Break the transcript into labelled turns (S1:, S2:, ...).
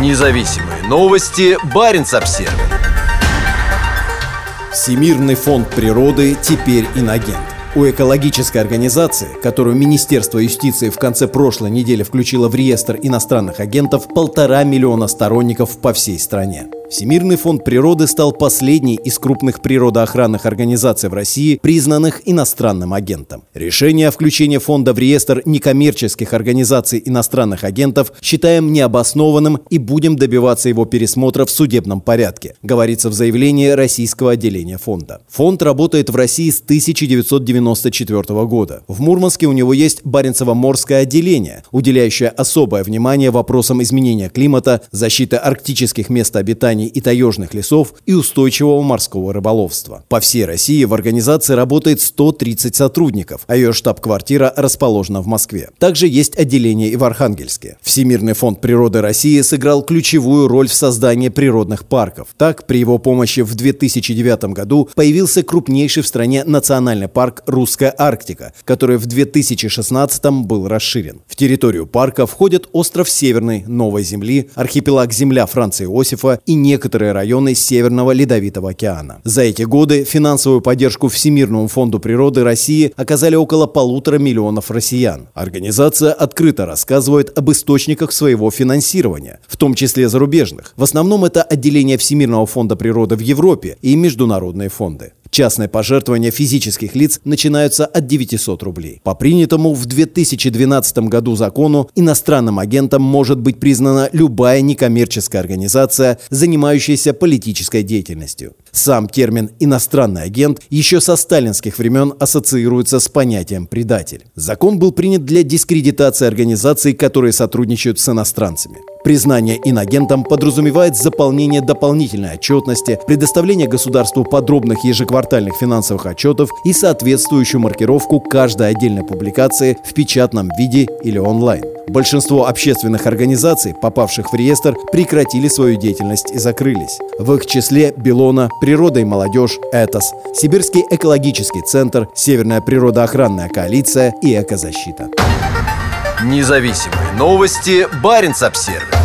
S1: Независимые новости. Барин обсерва
S2: Всемирный фонд природы теперь инагент. У экологической организации, которую Министерство юстиции в конце прошлой недели включило в реестр иностранных агентов, полтора миллиона сторонников по всей стране. Всемирный фонд природы стал последней из крупных природоохранных организаций в России, признанных иностранным агентом. Решение о включении фонда в реестр некоммерческих организаций иностранных агентов считаем необоснованным и будем добиваться его пересмотра в судебном порядке, говорится в заявлении российского отделения фонда. Фонд работает в России с 1994 года. В Мурманске у него есть Баренцево-морское отделение, уделяющее особое внимание вопросам изменения климата, защиты арктических мест обитания образований и таежных лесов и устойчивого морского рыболовства. По всей России в организации работает 130 сотрудников, а ее штаб-квартира расположена в Москве. Также есть отделение и в Архангельске. Всемирный фонд природы России сыграл ключевую роль в создании природных парков. Так, при его помощи в 2009 году появился крупнейший в стране национальный парк «Русская Арктика», который в 2016 был расширен. В территорию парка входят остров Северный, Новой Земли, архипелаг Земля Франца Иосифа и некоторые районы Северного Ледовитого океана. За эти годы финансовую поддержку Всемирному фонду природы России оказали около полутора миллионов россиян. Организация открыто рассказывает об источниках своего финансирования, в том числе зарубежных. В основном это отделение Всемирного фонда природы в Европе и международные фонды. Частные пожертвования физических лиц начинаются от 900 рублей. По принятому в 2012 году закону иностранным агентом может быть признана любая некоммерческая организация, занимающаяся политической деятельностью. Сам термин «иностранный агент» еще со сталинских времен ассоциируется с понятием «предатель». Закон был принят для дискредитации организаций, которые сотрудничают с иностранцами. Признание инагентом подразумевает заполнение дополнительной отчетности, предоставление государству подробных ежеквартальных финансовых отчетов и соответствующую маркировку каждой отдельной публикации в печатном виде или онлайн. Большинство общественных организаций, попавших в реестр, прекратили свою деятельность и закрылись. В их числе Белона, Природа и молодежь, ЭТОС, Сибирский экологический центр, Северная природоохранная коалиция и Экозащита.
S1: Независимые новости. Барин обсервис